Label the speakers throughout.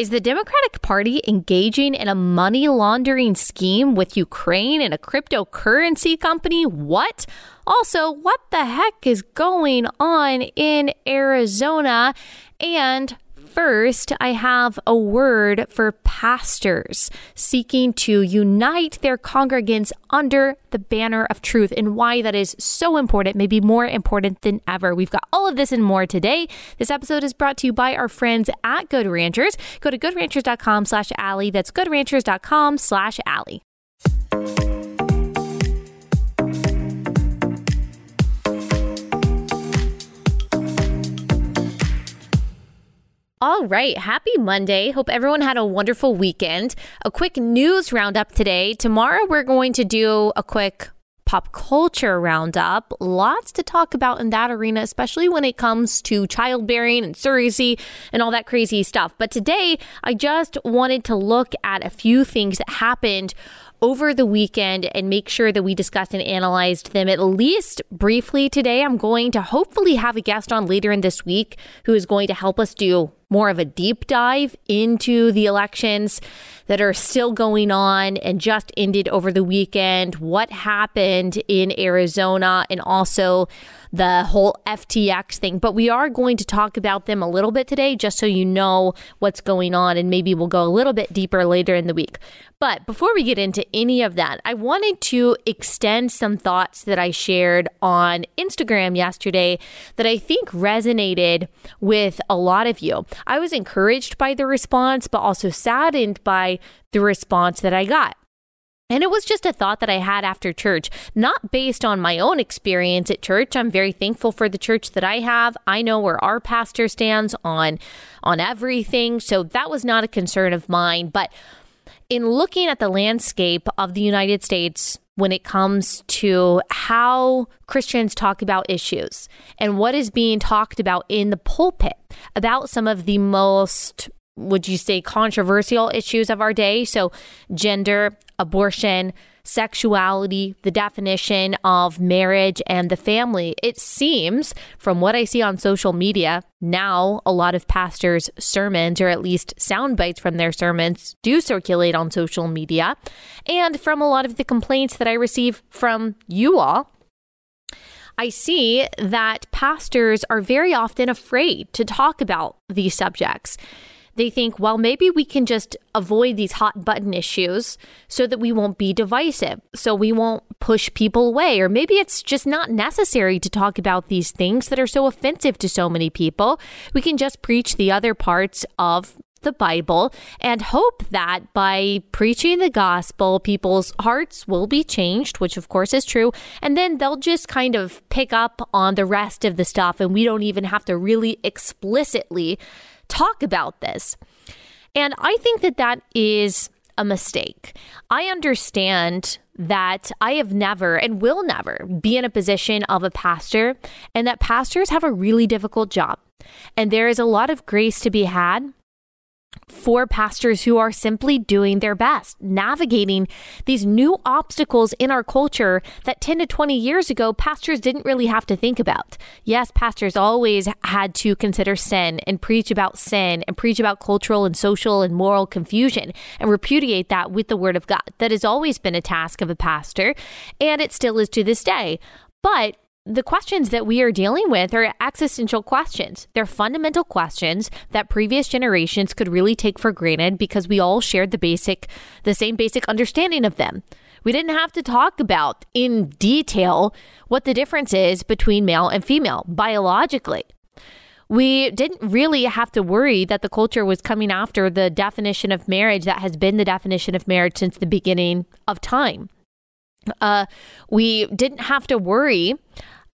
Speaker 1: Is the Democratic Party engaging in a money laundering scheme with Ukraine and a cryptocurrency company? What? Also, what the heck is going on in Arizona? And First, I have a word for pastors seeking to unite their congregants under the banner of truth and why that is so important, maybe more important than ever. We've got all of this and more today. This episode is brought to you by our friends at Good Ranchers. Go to goodranchers.com slash Allie. That's goodranchers.com slash Allie. All right. Happy Monday. Hope everyone had a wonderful weekend. A quick news roundup today. Tomorrow, we're going to do a quick pop culture roundup. Lots to talk about in that arena, especially when it comes to childbearing and surrogacy and all that crazy stuff. But today, I just wanted to look at a few things that happened over the weekend and make sure that we discussed and analyzed them at least briefly today. I'm going to hopefully have a guest on later in this week who is going to help us do more of a deep dive into the elections that are still going on and just ended over the weekend, what happened in Arizona, and also the whole FTX thing. But we are going to talk about them a little bit today, just so you know what's going on, and maybe we'll go a little bit deeper later in the week. But before we get into any of that, I wanted to extend some thoughts that I shared on Instagram yesterday that I think resonated with a lot of you. I was encouraged by the response, but also saddened by the response that I got. And it was just a thought that I had after church, not based on my own experience at church. I'm very thankful for the church that I have. I know where our pastor stands on on everything, so that was not a concern of mine, but in looking at the landscape of the United States when it comes to how Christians talk about issues and what is being talked about in the pulpit about some of the most would you say controversial issues of our day. So gender abortion sexuality, the definition of marriage and the family. It seems, from what I see on social media, now a lot of pastors' sermons, or at least sound bites from their sermons, do circulate on social media. And from a lot of the complaints that I receive from you all, I see that pastors are very often afraid to talk about these subjects they think, well, maybe we can just avoid these hot button issues so that we won't be divisive, so we won't push people away. Or maybe it's just not necessary to talk about these things that are so offensive to so many people. We can just preach the other parts of the Bible and hope that by preaching the gospel, people's hearts will be changed, which of course is true. And then they'll just kind of pick up on the rest of the stuff, and we don't even have to really explicitly talk about this. And I think that that is a mistake. I understand that I have never and will never be in a position of a pastor, and that pastors have a really difficult job. And there is a lot of grace to be had for pastors who are simply doing their best, navigating these new obstacles in our culture that 10 to 20 years ago, pastors didn't really have to think about. Yes, pastors always had to consider sin and preach about sin and preach about cultural and social and moral confusion and repudiate that with the word of God. That has always been a task of a pastor, and it still is to this day. But the questions that we are dealing with are existential questions. They're fundamental questions that previous generations could really take for granted because we all shared the basic, the same basic understanding of them. We didn't have to talk about in detail what the difference is between male and female biologically. We didn't really have to worry that the culture was coming after the definition of marriage that has been the definition of marriage since the beginning of time. Uh, we didn't have to worry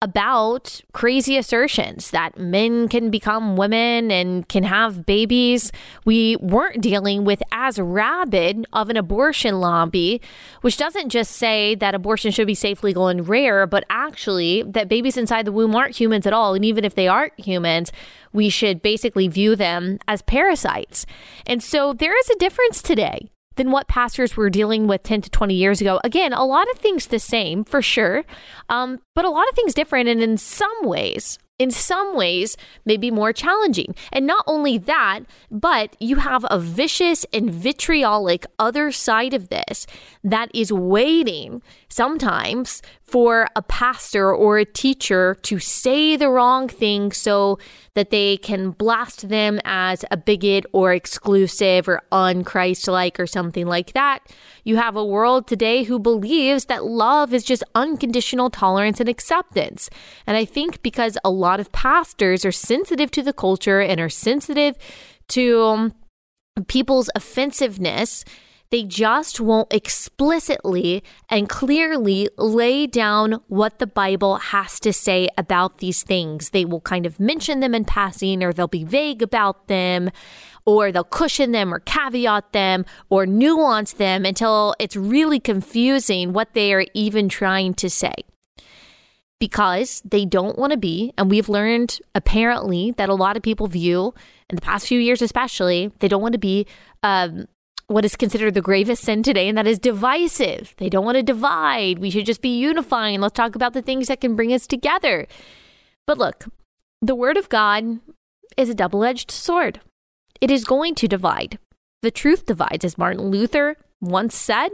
Speaker 1: about crazy assertions that men can become women and can have babies. We weren't dealing with as rabid of an abortion lobby, which doesn't just say that abortion should be safe, legal, and rare, but actually that babies inside the womb aren't humans at all. And even if they aren't humans, we should basically view them as parasites. And so there is a difference today than what pastors were dealing with 10 to 20 years ago. Again, a lot of things the same for sure, um, but a lot of things different. And in some ways, in some ways may be more challenging. And not only that, but you have a vicious and vitriolic other side of this that is waiting sometimes for a pastor or a teacher to say the wrong thing so that they can blast them as a bigot or exclusive or unchristlike or something like that. You have a world today who believes that love is just unconditional tolerance and acceptance. And I think because a lot of pastors are sensitive to the culture and are sensitive to um, people's offensiveness they just won't explicitly and clearly lay down what the Bible has to say about these things. They will kind of mention them in passing, or they'll be vague about them, or they'll cushion them, or caveat them, or nuance them until it's really confusing what they are even trying to say because they don't want to be, and we've learned apparently that a lot of people view in the past few years, especially, they don't want to be um, what is considered the gravest sin today, and that is divisive. They don't want to divide. We should just be unifying. Let's talk about the things that can bring us together. But look, the Word of God is a double edged sword, it is going to divide. The truth divides, as Martin Luther once said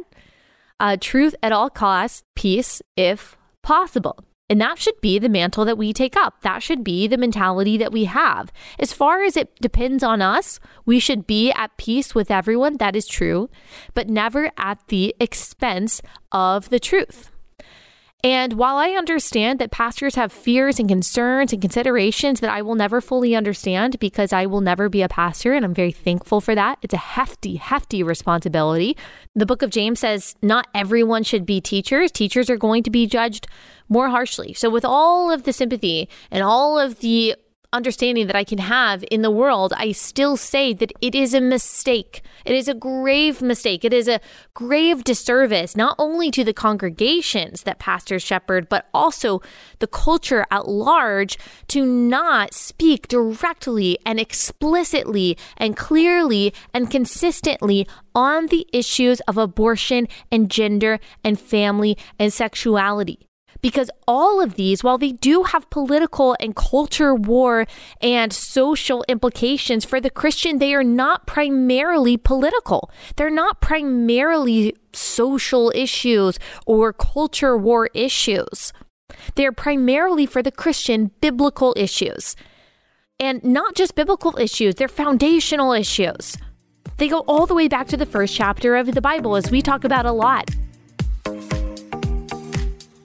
Speaker 1: uh, truth at all costs, peace if possible. And that should be the mantle that we take up. That should be the mentality that we have. As far as it depends on us, we should be at peace with everyone. That is true, but never at the expense of the truth. And while I understand that pastors have fears and concerns and considerations that I will never fully understand because I will never be a pastor, and I'm very thankful for that, it's a hefty, hefty responsibility. The book of James says not everyone should be teachers. Teachers are going to be judged more harshly. So, with all of the sympathy and all of the understanding that I can have in the world, I still say that it is a mistake. It is a grave mistake. It is a grave disservice, not only to the congregations that pastors shepherd, but also the culture at large to not speak directly and explicitly and clearly and consistently on the issues of abortion and gender and family and sexuality because all of these, while they do have political and culture war and social implications for the Christian, they are not primarily political. They're not primarily social issues or culture war issues. They're primarily for the Christian biblical issues. And not just biblical issues, they're foundational issues. They go all the way back to the first chapter of the Bible, as we talk about a lot.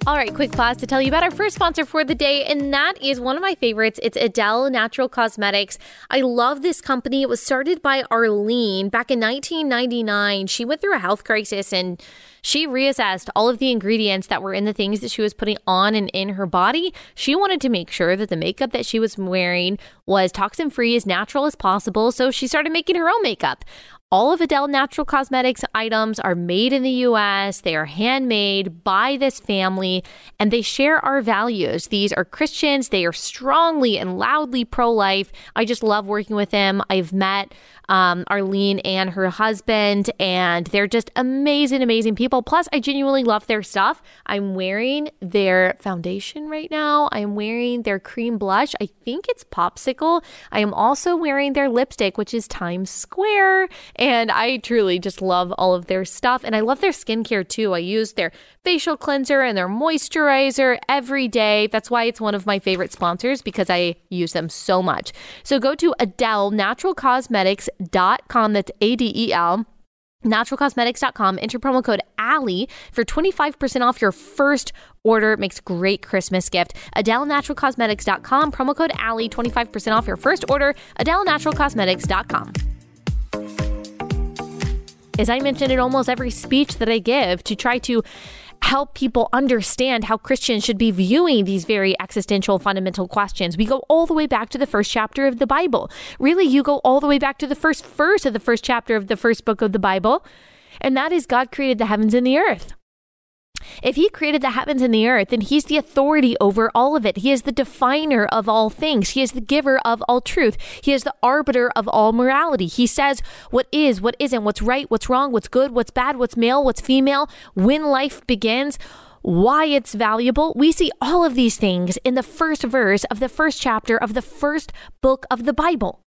Speaker 1: All right, quick pause to tell you about our first sponsor for the day, and that is one of my favorites. It's Adele Natural Cosmetics. I love this company. It was started by Arlene back in 1999. She went through a health crisis and she reassessed all of the ingredients that were in the things that she was putting on and in her body. She wanted to make sure that the makeup that she was wearing was toxin free, as natural as possible. So she started making her own makeup. All of Adele Natural Cosmetics items are made in the US. They are handmade by this family and they share our values. These are Christians. They are strongly and loudly pro life. I just love working with them. I've met um, Arlene and her husband, and they're just amazing, amazing people. Plus, I genuinely love their stuff. I'm wearing their foundation right now. I'm wearing their cream blush. I think it's Popsicle. I am also wearing their lipstick, which is Times Square. And I truly just love all of their stuff. And I love their skincare too. I use their facial cleanser and their moisturizer every day. That's why it's one of my favorite sponsors because I use them so much. So go to Adele Natural Cosmetics That's A D E L naturalcosmetics.com. Enter promo code Allie for 25% off your first order. It makes great Christmas gift. AdeleNaturalCosmetics.com. Promo code Allie, 25% off your first order. AdeleNaturalCosmetics.com. As I mentioned in almost every speech that I give to try to help people understand how Christians should be viewing these very existential fundamental questions. We go all the way back to the first chapter of the Bible. Really, you go all the way back to the first verse of the first chapter of the first book of the Bible, and that is God created the heavens and the earth. If he created the heavens and the earth, then he's the authority over all of it. He is the definer of all things. He is the giver of all truth. He is the arbiter of all morality. He says what is, what isn't, what's right, what's wrong, what's good, what's bad, what's male, what's female, when life begins why it's valuable. We see all of these things in the first verse of the first chapter of the first book of the Bible.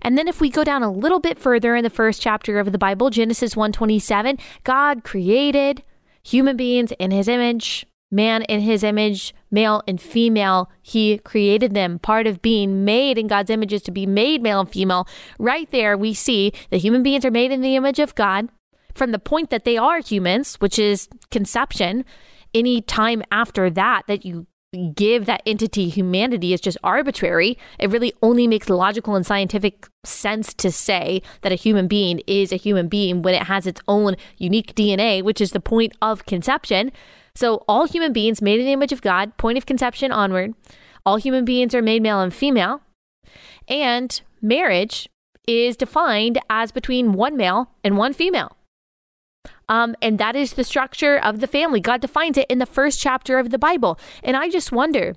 Speaker 1: And then if we go down a little bit further in the first chapter of the Bible, Genesis 1:27, God created human beings in his image, man in his image, male and female, he created them. Part of being made in God's image is to be made male and female. Right there we see that human beings are made in the image of God from the point that they are humans, which is conception. Any time after that that you give that entity humanity is just arbitrary. It really only makes logical and scientific sense to say that a human being is a human being when it has its own unique DNA, which is the point of conception. So, all human beings made in the image of God, point of conception onward, all human beings are made male and female. And marriage is defined as between one male and one female. Um, and that is the structure of the family. God defines it in the first chapter of the Bible. And I just wonder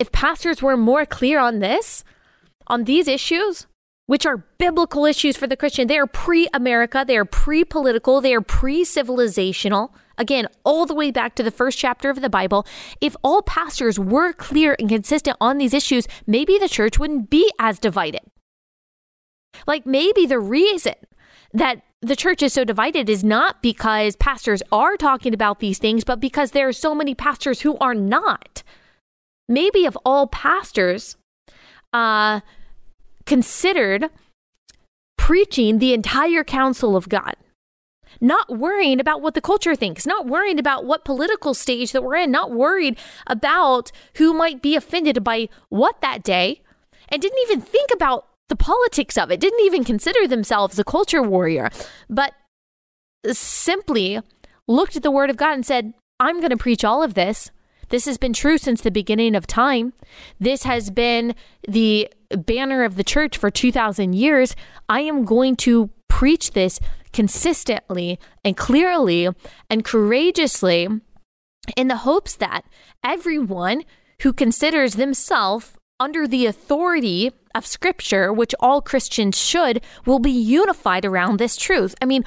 Speaker 1: if pastors were more clear on this, on these issues, which are biblical issues for the Christian. They are pre America, they are pre political, they are pre civilizational. Again, all the way back to the first chapter of the Bible. If all pastors were clear and consistent on these issues, maybe the church wouldn't be as divided. Like maybe the reason that the church is so divided is not because pastors are talking about these things, but because there are so many pastors who are not. Maybe of all pastors, uh, considered preaching the entire counsel of God, not worrying about what the culture thinks, not worrying about what political stage that we're in, not worried about who might be offended by what that day, and didn't even think about the politics of it, didn't even consider themselves a culture warrior, but simply looked at the word of God and said, I'm going to preach all of this. This has been true since the beginning of time. This has been the banner of the church for 2,000 years. I am going to preach this consistently and clearly and courageously in the hopes that everyone who considers themselves under the authority of Scripture, which all Christians should, will be unified around this truth. I mean,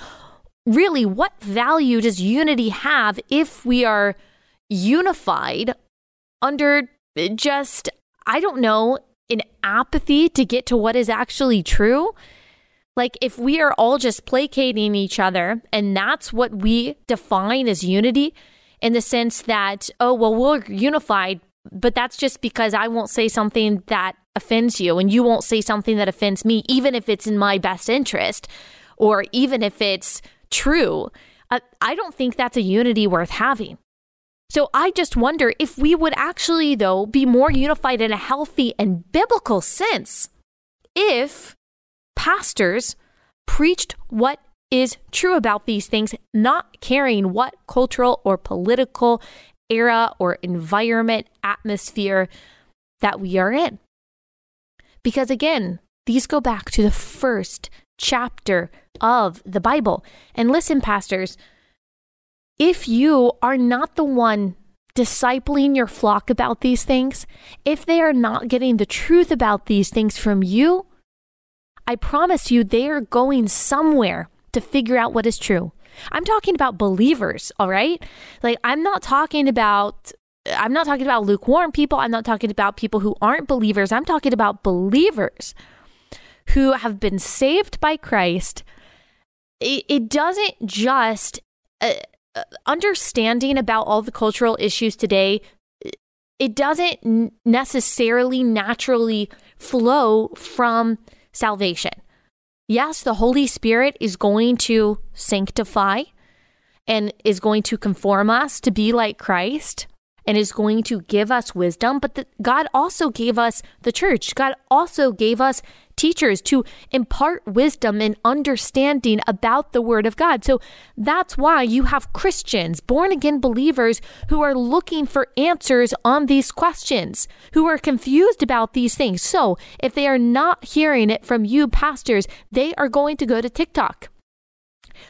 Speaker 1: really, what value does unity have if we are unified under just, I don't know, an apathy to get to what is actually true? Like, if we are all just placating each other and that's what we define as unity, in the sense that, oh, well, we're unified but that's just because I won't say something that offends you and you won't say something that offends me, even if it's in my best interest or even if it's true. Uh, I don't think that's a unity worth having. So I just wonder if we would actually, though, be more unified in a healthy and biblical sense if pastors preached what is true about these things, not caring what cultural or political era or environment, atmosphere that we are in. Because again, these go back to the first chapter of the Bible. And listen, pastors, if you are not the one discipling your flock about these things, if they are not getting the truth about these things from you, I promise you they are going somewhere to figure out what is true. I'm talking about believers, all right? Like, I'm not talking about. I'm not talking about lukewarm people. I'm not talking about people who aren't believers. I'm talking about believers who have been saved by Christ. It, it doesn't just uh, uh understanding about all the cultural issues today. It doesn't necessarily naturally flow from salvation. Yes, the Holy Spirit is going to sanctify and is going to conform us to be like Christ and is going to give us wisdom. But the, God also gave us the church. God also gave us teachers to impart wisdom and understanding about the Word of God. So that's why you have Christians, born again believers, who are looking for answers on these questions, who are confused about these things. So if they are not hearing it from you, pastors, they are going to go to TikTok.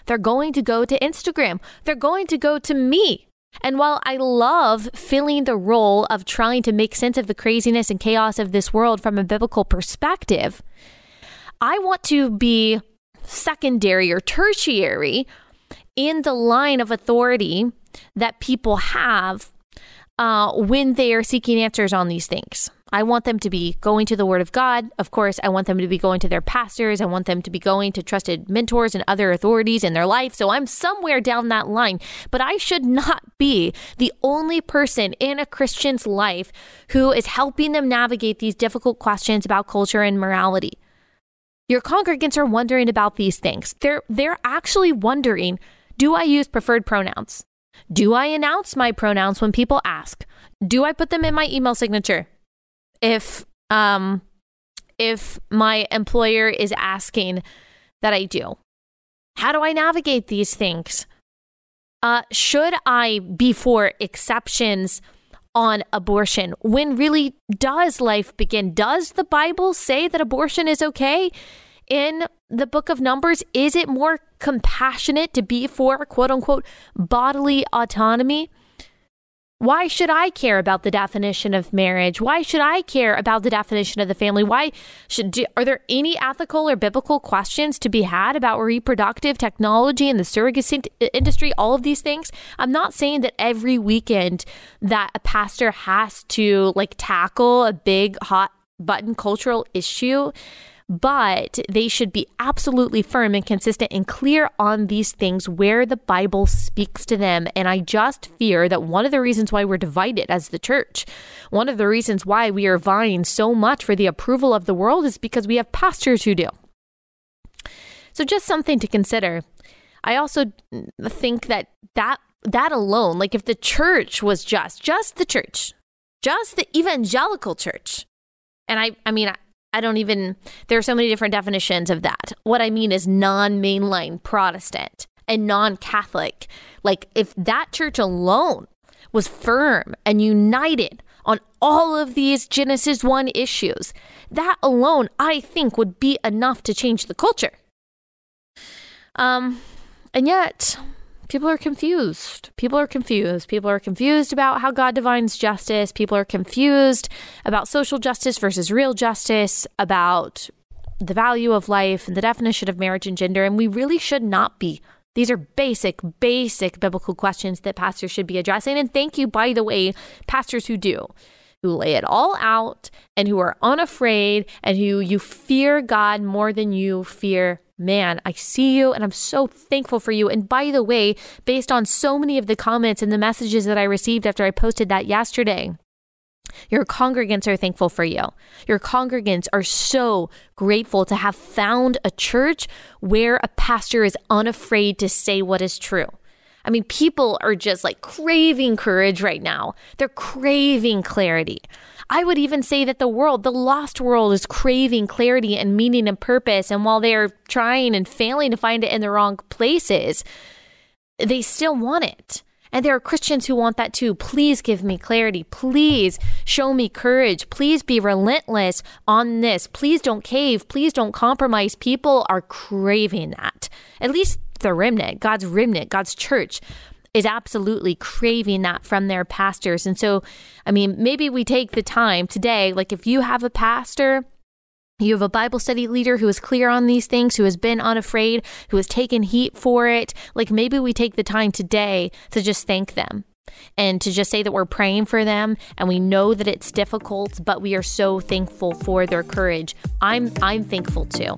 Speaker 1: They're going to go to Instagram. They're going to go to me and while I love filling the role of trying to make sense of the craziness and chaos of this world from a biblical perspective, I want to be secondary or tertiary in the line of authority that people have uh, when they are seeking answers on these things. I want them to be going to the Word of God. Of course, I want them to be going to their pastors. I want them to be going to trusted mentors and other authorities in their life. So I'm somewhere down that line. But I should not be the only person in a Christian's life who is helping them navigate these difficult questions about culture and morality. Your congregants are wondering about these things. They're, they're actually wondering do I use preferred pronouns? Do I announce my pronouns when people ask? Do I put them in my email signature? If um if my employer is asking that I do? How do I navigate these things? Uh, should I be for exceptions on abortion? When really does life begin? Does the Bible say that abortion is okay? In the book of Numbers, is it more compassionate to be for quote unquote bodily autonomy? Why should I care about the definition of marriage? Why should I care about the definition of the family? Why should do, are there any ethical or biblical questions to be had about reproductive technology and the surrogacy industry? All of these things. I'm not saying that every weekend that a pastor has to like tackle a big hot button cultural issue but they should be absolutely firm and consistent and clear on these things where the Bible speaks to them. And I just fear that one of the reasons why we're divided as the church, one of the reasons why we are vying so much for the approval of the world is because we have pastors who do. So just something to consider. I also think that that that alone, like if the church was just just the church, just the evangelical church, and I I mean I don't even, there are so many different definitions of that. What I mean is non mainline Protestant and non Catholic. Like, if that church alone was firm and united on all of these Genesis 1 issues, that alone, I think, would be enough to change the culture. Um, and yet, people are confused. People are confused. People are confused about how God defines justice. People are confused about social justice versus real justice, about the value of life and the definition of marriage and gender. And we really should not be. These are basic, basic biblical questions that pastors should be addressing. And thank you, by the way, pastors who do who lay it all out and who are unafraid and who you fear God more than you fear man. I see you and I'm so thankful for you. And by the way, based on so many of the comments and the messages that I received after I posted that yesterday, your congregants are thankful for you. Your congregants are so grateful to have found a church where a pastor is unafraid to say what is true. I mean, people are just like craving courage right now. They're craving clarity. I would even say that the world, the lost world, is craving clarity and meaning and purpose. And while they're trying and failing to find it in the wrong places, they still want it. And there are Christians who want that too. Please give me clarity. Please show me courage. Please be relentless on this. Please don't cave. Please don't compromise. People are craving that. At least the remnant, God's remnant, God's church is absolutely craving that from their pastors. And so, I mean, maybe we take the time today, like if you have a pastor, you have a Bible study leader who is clear on these things, who has been unafraid, who has taken heat for it. Like maybe we take the time today to just thank them and to just say that we're praying for them and we know that it's difficult, but we are so thankful for their courage. I'm I'm thankful too.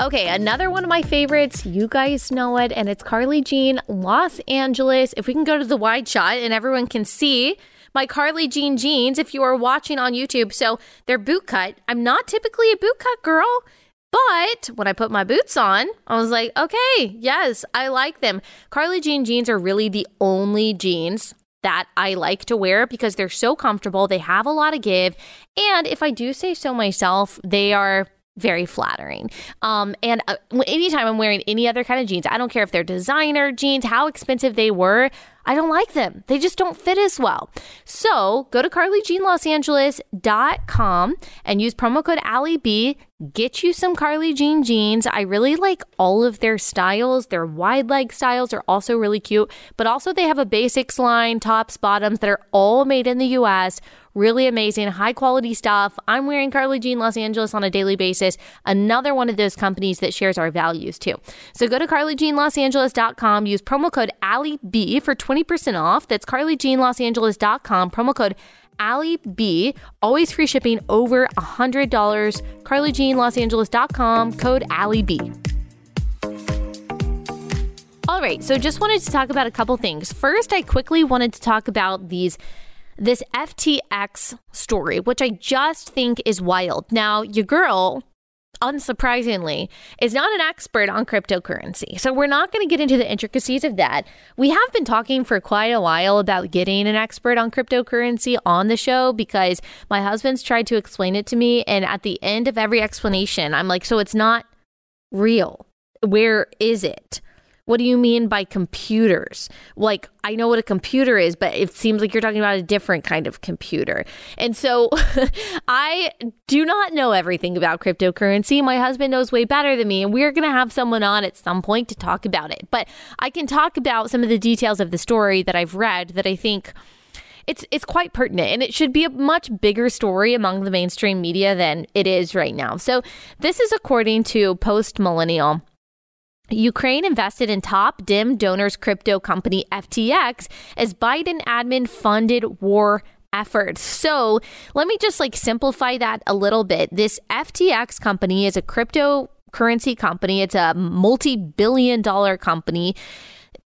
Speaker 1: Okay, another one of my favorites. You guys know it, and it's Carly Jean, Los Angeles. If we can go to the wide shot and everyone can see my Carly Jean jeans if you are watching on YouTube. So they're boot cut. I'm not typically a boot cut girl. But when I put my boots on, I was like, okay, yes, I like them. Carly Jean jeans are really the only jeans that I like to wear because they're so comfortable. They have a lot of give. And if I do say so myself, they are very flattering. Um, and uh, anytime I'm wearing any other kind of jeans, I don't care if they're designer jeans, how expensive they were, I don't like them. They just don't fit as well. So go to carlyjeanlosangeles.com and use promo code AllieB. Get you some Carly Jean jeans. I really like all of their styles. Their wide leg styles are also really cute, but also they have a basics line, tops, bottoms that are all made in the US Really amazing, high quality stuff. I'm wearing Carly Jean Los Angeles on a daily basis. Another one of those companies that shares our values too. So go to carlyjeanlosangeles.com, use promo code AllieB for 20% off. That's carlyjeanlosangeles.com, promo code Allie B. Always free shipping over $100. CarlyJeanLosAngeles.com, code Allie B. All right, so just wanted to talk about a couple things. First, I quickly wanted to talk about these this FTX story, which I just think is wild. Now, your girl unsurprisingly, is not an expert on cryptocurrency. So we're not going to get into the intricacies of that. We have been talking for quite a while about getting an expert on cryptocurrency on the show because my husband's tried to explain it to me. And at the end of every explanation, I'm like, so it's not real. Where is it? What do you mean by computers? Like, I know what a computer is, but it seems like you're talking about a different kind of computer. And so I do not know everything about cryptocurrency. My husband knows way better than me, and we're going to have someone on at some point to talk about it. But I can talk about some of the details of the story that I've read that I think it's it's quite pertinent and it should be a much bigger story among the mainstream media than it is right now. So this is according to Post Millennial. Ukraine invested in top Dem donors crypto company FTX as Biden admin funded war efforts. So let me just like simplify that a little bit. This FTX company is a cryptocurrency company, it's a multi billion dollar company.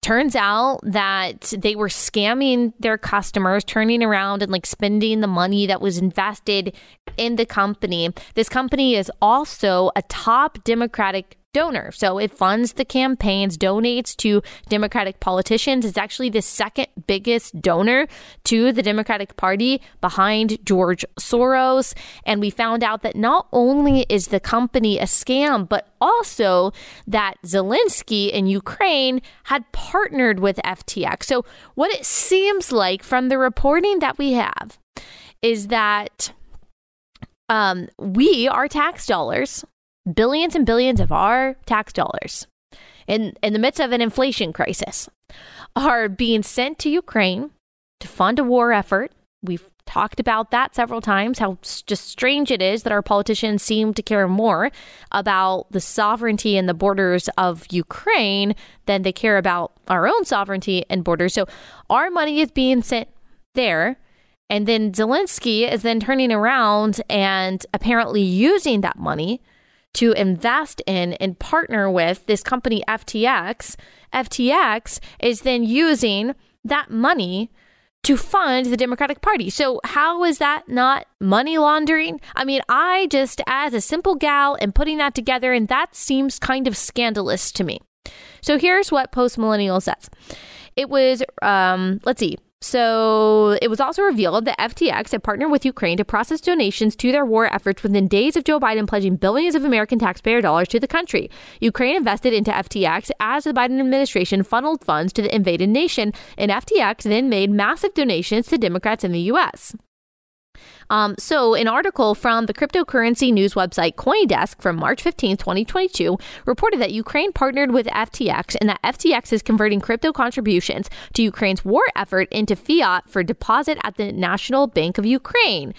Speaker 1: Turns out that they were scamming their customers, turning around and like spending the money that was invested in the company. This company is also a top Democratic donor. So it funds the campaigns, donates to Democratic politicians. It's actually the second biggest donor to the Democratic Party behind George Soros. And we found out that not only is the company a scam, but also that Zelensky in Ukraine had partnered with FTX. So what it seems like from the reporting that we have is that um, we, our tax dollars, billions and billions of our tax dollars in, in the midst of an inflation crisis are being sent to Ukraine to fund a war effort. We've talked about that several times, how just strange it is that our politicians seem to care more about the sovereignty and the borders of Ukraine than they care about our own sovereignty and borders. So our money is being sent there. And then Zelensky is then turning around and apparently using that money to invest in and partner with this company FTX, FTX is then using that money to fund the Democratic Party. So, how is that not money laundering? I mean, I just, as a simple gal, am putting that together, and that seems kind of scandalous to me. So, here's what Post Millennial says it was, um, let's see, so it was also revealed that FTX had partnered with Ukraine to process donations to their war efforts within days of Joe Biden pledging billions of American taxpayer dollars to the country. Ukraine invested into FTX as the Biden administration funneled funds to the invaded nation, and FTX then made massive donations to Democrats in the U.S. Um, so, an article from the cryptocurrency news website Coindesk from March 15, 2022, reported that Ukraine partnered with FTX and that FTX is converting crypto contributions to Ukraine's war effort into fiat for deposit at the National Bank of Ukraine.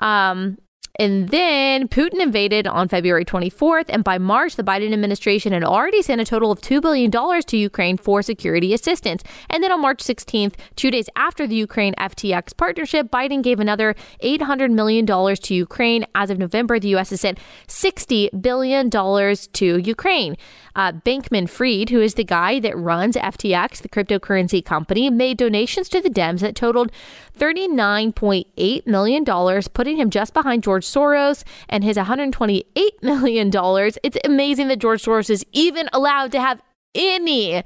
Speaker 1: Um, and then Putin invaded on February 24th. And by March, the Biden administration had already sent a total of $2 billion to Ukraine for security assistance. And then on March 16th, two days after the Ukraine FTX partnership, Biden gave another $800 million to Ukraine. As of November, the U.S. has sent $60 billion to Ukraine. Uh, Bankman Fried, who is the guy that runs FTX, the cryptocurrency company, made donations to the Dems that totaled $39.8 million, putting him just behind George Soros and his $128 million. It's amazing that George Soros is even allowed to have any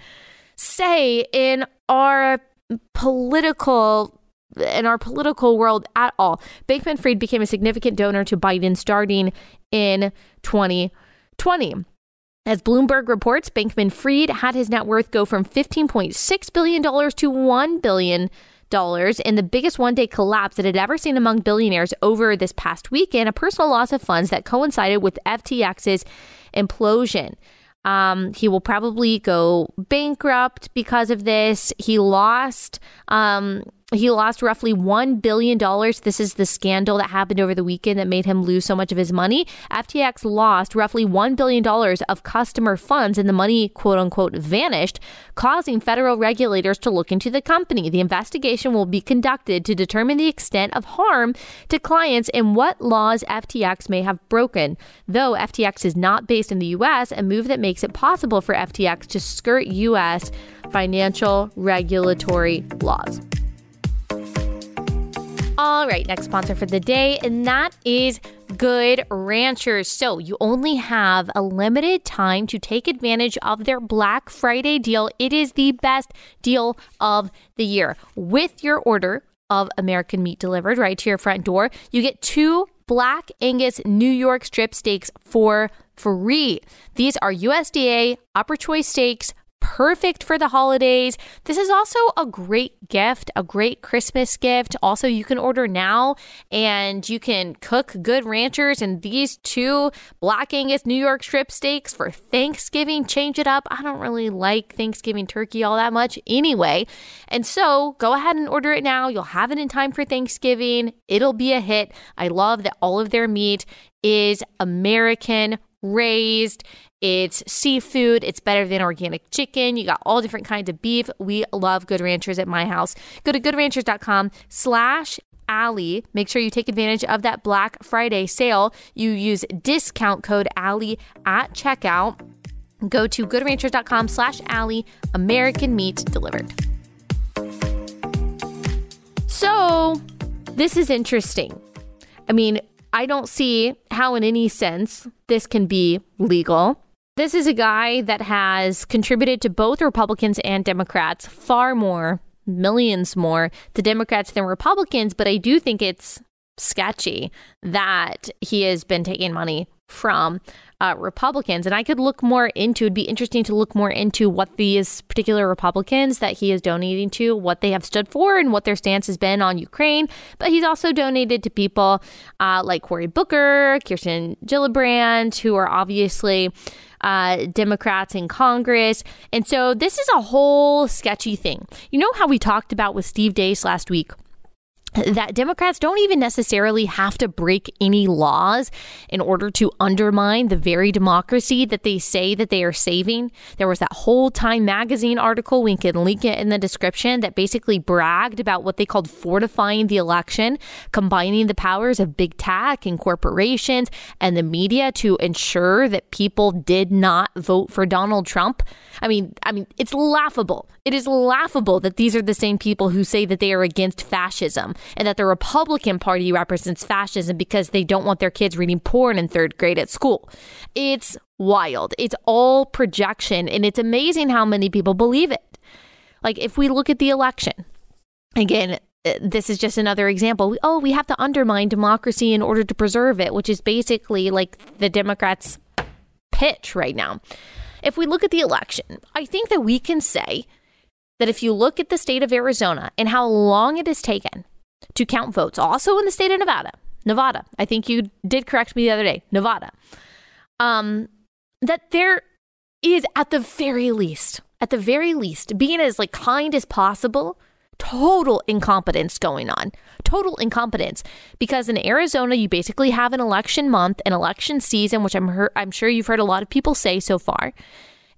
Speaker 1: say in our political in our political world at all. Bankman Fried became a significant donor to Biden starting in 2020. As Bloomberg reports, Bankman Fried had his net worth go from $15.6 billion to $1 billion in the biggest one day collapse it had ever seen among billionaires over this past weekend, a personal loss of funds that coincided with FTX's implosion. Um, he will probably go bankrupt because of this. He lost um, he lost roughly $1 billion. This is the scandal that happened over the weekend that made him lose so much of his money. FTX lost roughly $1 billion of customer funds and the money, quote unquote, vanished, causing federal regulators to look into the company. The investigation will be conducted to determine the extent of harm to clients and what laws FTX may have broken. Though FTX is not based in the U.S., a move that makes it possible for FTX to skirt U.S. financial regulatory laws. All right, next sponsor for the day, and that is Good Ranchers. So you only have a limited time to take advantage of their Black Friday deal. It is the best deal of the year. With your order of American meat delivered right to your front door, you get two Black Angus New York strip steaks for free. These are USDA upper choice steaks perfect for the holidays. This is also a great gift, a great Christmas gift. Also, you can order now and you can cook good ranchers and these two Black Angus New York strip steaks for Thanksgiving. Change it up. I don't really like Thanksgiving turkey all that much anyway. And so go ahead and order it now. You'll have it in time for Thanksgiving. It'll be a hit. I love that all of their meat is American raised. It's seafood. It's better than organic chicken. You got all different kinds of beef. We love Good Ranchers at my house. Go to goodranchers.com slash Allie. Make sure you take advantage of that Black Friday sale. You use discount code Allie at checkout. Go to goodranchers.com slash Allie. American meat delivered. So this is interesting. I mean, I don't see how, in any sense, this can be legal. This is a guy that has contributed to both Republicans and Democrats far more, millions more to Democrats than Republicans, but I do think it's sketchy that he has been taking money from uh, Republicans. And I could look more into, it'd be interesting to look more into what these particular Republicans that he is donating to, what they have stood for, and what their stance has been on Ukraine. But he's also donated to people uh, like Cory Booker, Kirsten Gillibrand, who are obviously. Uh, Democrats in Congress. And so this is a whole sketchy thing. You know how we talked about with Steve Deace last week? That Democrats don't even necessarily have to break any laws in order to undermine the very democracy that they say that they are saving. There was that whole Time magazine article, we can link it in the description, that basically bragged about what they called fortifying the election, combining the powers of big tech and corporations and the media to ensure that people did not vote for Donald Trump. I mean, I mean, it's laughable. It is laughable that these are the same people who say that they are against fascism and that the Republican Party represents fascism because they don't want their kids reading porn in third grade at school. It's wild. It's all projection, and it's amazing how many people believe it. Like, if we look at the election, again, uh, this is just another example. Oh, we have to undermine democracy in order to preserve it, which is basically like the Democrats' pitch right now. If we look at the election, I think that we can say that if you look at the state of Arizona and how long it has taken to count votes. Also in the state of Nevada. Nevada. I think you did correct me the other day. Nevada. Um, that there is at the very least, at the very least, being as like kind as possible, total incompetence going on. Total incompetence. Because in Arizona, you basically have an election month, an election season, which I'm her- I'm sure you've heard a lot of people say so far.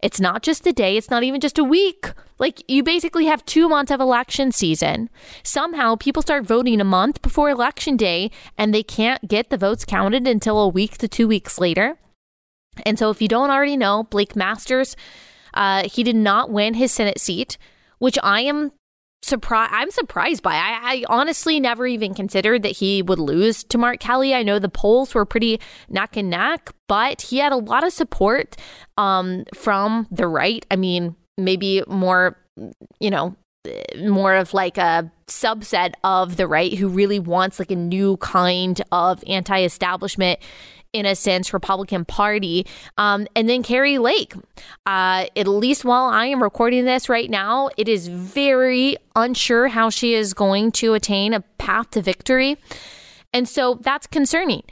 Speaker 1: It's not just a day, it's not even just a week. Like, you basically have two months of election season. Somehow, people start voting a month before election day, and they can't get the votes counted until a week to two weeks later. And so, if you don't already know, Blake Masters, uh, he did not win his Senate seat, which I am surprised. I'm surprised by. I, I, honestly never even considered that he would lose to Mark Kelly. I know the polls were pretty neck and neck, but he had a lot of support um, from the right. I mean, maybe more, you know, more of like a subset of the right who really wants like a new kind of anti-establishment in a sense, Republican Party. Um, and then Kari Lake. Uh, at least while I am recording this right now, it is very unsure how she is going to attain a path to victory. And so that's concerning.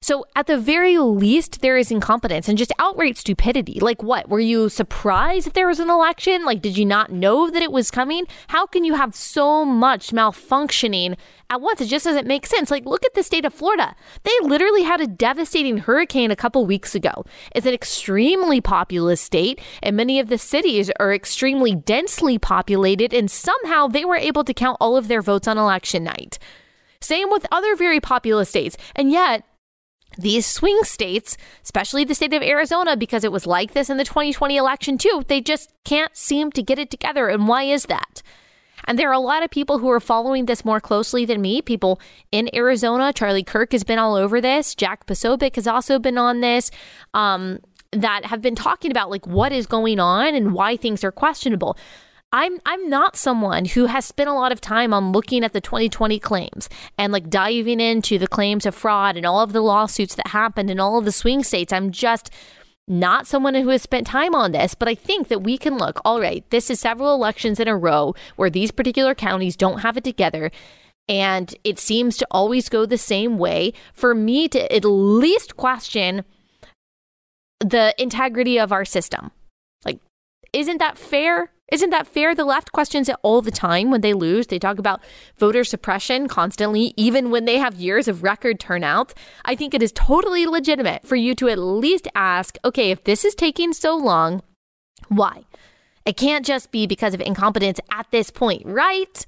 Speaker 1: So, at the very least, there is incompetence and just outright stupidity. Like, what? Were you surprised that there was an election? Like, did you not know that it was coming? How can you have so much malfunctioning at once? It just doesn't make sense. Like, look at the state of Florida. They literally had a devastating hurricane a couple weeks ago. It's an extremely populous state, and many of the cities are extremely densely populated, and somehow they were able to count all of their votes on election night. Same with other very populous states. And yet, these swing states, especially the state of Arizona, because it was like this in the 2020 election too, they just can't seem to get it together. And why is that? And there are a lot of people who are following this more closely than me. People in Arizona, Charlie Kirk has been all over this. Jack Posobiec has also been on this. Um, that have been talking about like what is going on and why things are questionable. I'm I'm not someone who has spent a lot of time on looking at the 2020 claims and like diving into the claims of fraud and all of the lawsuits that happened in all of the swing states. I'm just not someone who has spent time on this, but I think that we can look, all right, this is several elections in a row where these particular counties don't have it together. And it seems to always go the same way. For me to at least question the integrity of our system. Like, isn't that fair? Isn't that fair? The left questions it all the time when they lose. They talk about voter suppression constantly, even when they have years of record turnout. I think it is totally legitimate for you to at least ask okay, if this is taking so long, why? It can't just be because of incompetence at this point, right?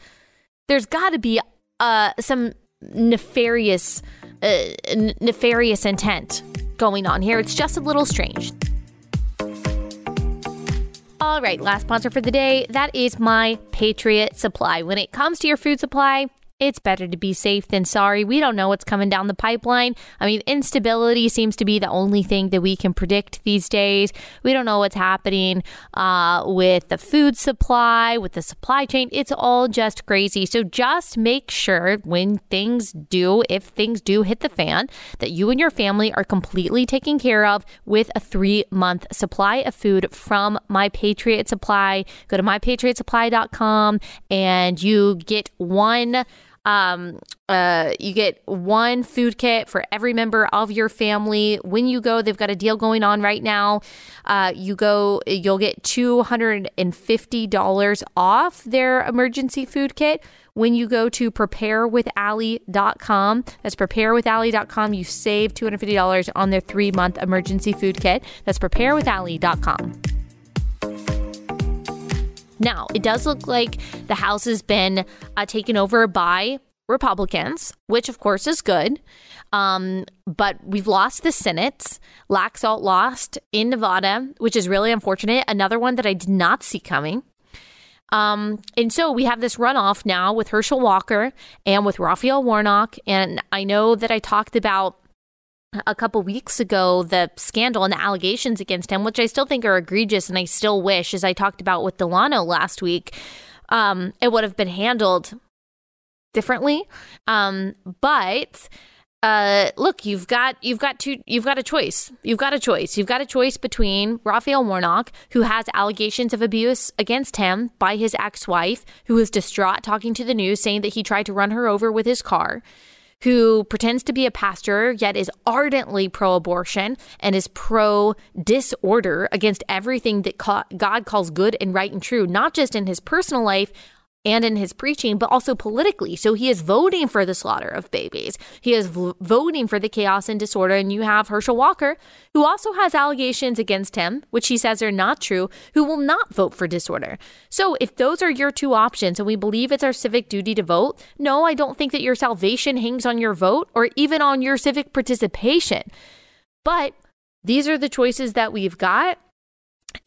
Speaker 1: There's got to be uh, some nefarious, uh, nefarious intent going on here. It's just a little strange. All right, last sponsor for the day. That is my Patriot Supply. When it comes to your food supply, it's better to be safe than sorry. We don't know what's coming down the pipeline. I mean, instability seems to be the only thing that we can predict these days. We don't know what's happening uh, with the food supply, with the supply chain. It's all just crazy. So just make sure when things do, if things do hit the fan, that you and your family are completely taken care of with a three month supply of food from My Patriot Supply. Go to mypatriotsupply.com and you get one um, uh, you get one food kit for every member of your family. When you go, they've got a deal going on right now. Uh, you go, you'll get $250 off their emergency food kit when you go to preparewithallie.com. That's preparewithallie.com. You save $250 on their three month emergency food kit. That's preparewithallie.com. Now, it does look like the House has been uh, taken over by Republicans, which of course is good. Um, but we've lost the Senate. Laxalt lost in Nevada, which is really unfortunate. Another one that I did not see coming. Um, and so we have this runoff now with Herschel Walker and with Raphael Warnock. And I know that I talked about a couple weeks ago the scandal and the allegations against him, which I still think are egregious, and I still wish, as I talked about with Delano last week, um, it would have been handled differently. Um, but uh, look, you've got you've got two you've got a choice. You've got a choice. You've got a choice between Raphael Warnock, who has allegations of abuse against him by his ex-wife, who is distraught talking to the news, saying that he tried to run her over with his car who pretends to be a pastor yet is ardently pro abortion and is pro disorder against everything that God calls good and right and true, not just in his personal life, and in his preaching, but also politically. So he is voting for the slaughter of babies. He is v- voting for the chaos and disorder. And you have Herschel Walker, who also has allegations against him, which he says are not true, who will not vote for disorder. So if those are your two options and we believe it's our civic duty to vote, no, I don't think that your salvation hangs on your vote or even on your civic participation. But these are the choices that we've got.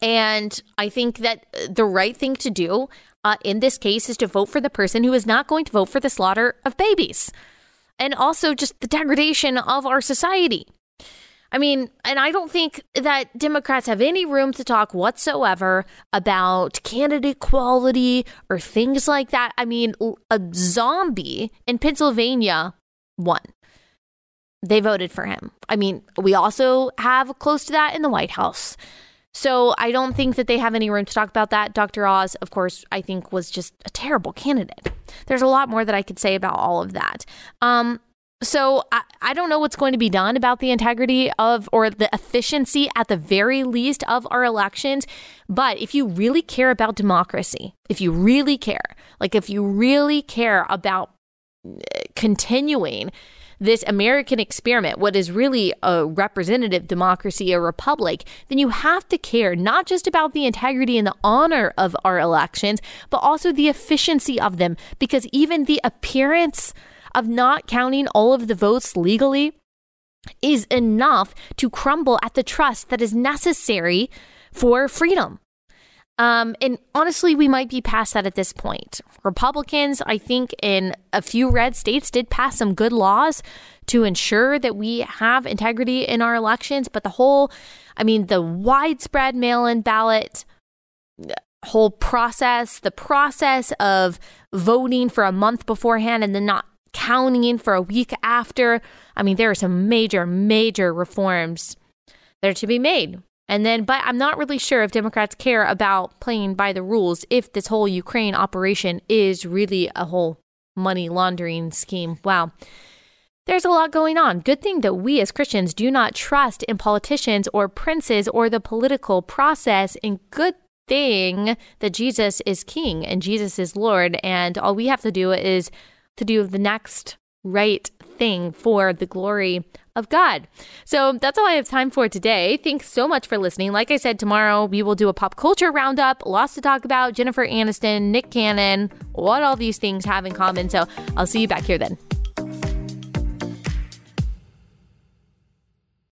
Speaker 1: And I think that uh, the right thing to do uh, in this case is to vote for the person who is not going to vote for the slaughter of babies and also just the degradation of our society. I mean, and I don't think that Democrats have any room to talk whatsoever about candidate quality or things like that. I mean, a zombie in Pennsylvania won. They voted for him. I mean, we also have close to that in the White House. So I don't think that they have any room to talk about that. Dr. Oz, of course, I think was just a terrible candidate. There's a lot more that I could say about all of that. Um, So I, I don't know what's going to be done about the integrity of or the efficiency at the very least of our elections. But if you really care about democracy, if you really care, like if you really care about continuing this American experiment, what is really a representative democracy, a republic, then you have to care not just about the integrity and the honor of our elections, but also the efficiency of them. Because even the appearance of not counting all of the votes legally is enough to crumble at the trust that is necessary for freedom. Um, and honestly, we might be past that at this point. Republicans, I think, in a few red states did pass some good laws to ensure that we have integrity in our elections. But the whole, I mean, the widespread mail in ballot whole process, the process of voting for a month beforehand and then not counting in for a week after. I mean, there are some major, major reforms that are to be made. And then, but I'm not really sure if Democrats care about playing by the rules if this whole Ukraine operation is really a whole money laundering scheme. Wow. There's a lot going on. Good thing that we as Christians do not trust in politicians or princes or the political process. And good thing that Jesus is king and Jesus is Lord. And all we have to do is to do the next right thing for the glory of God. So that's all I have time for today. Thanks so much for listening. Like I said, tomorrow we will do a pop culture roundup, lots to talk about Jennifer Aniston, Nick Cannon, what all these things have in common. So I'll see you back here then.